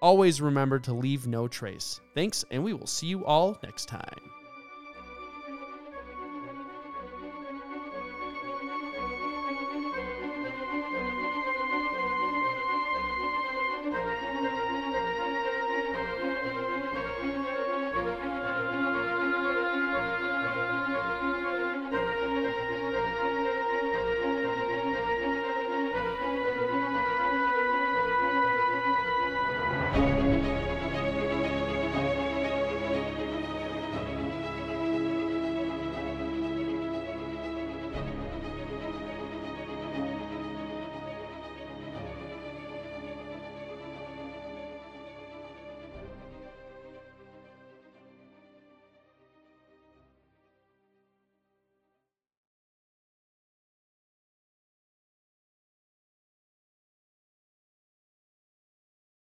always remember to leave no trace. Thanks, and we will see you all next time.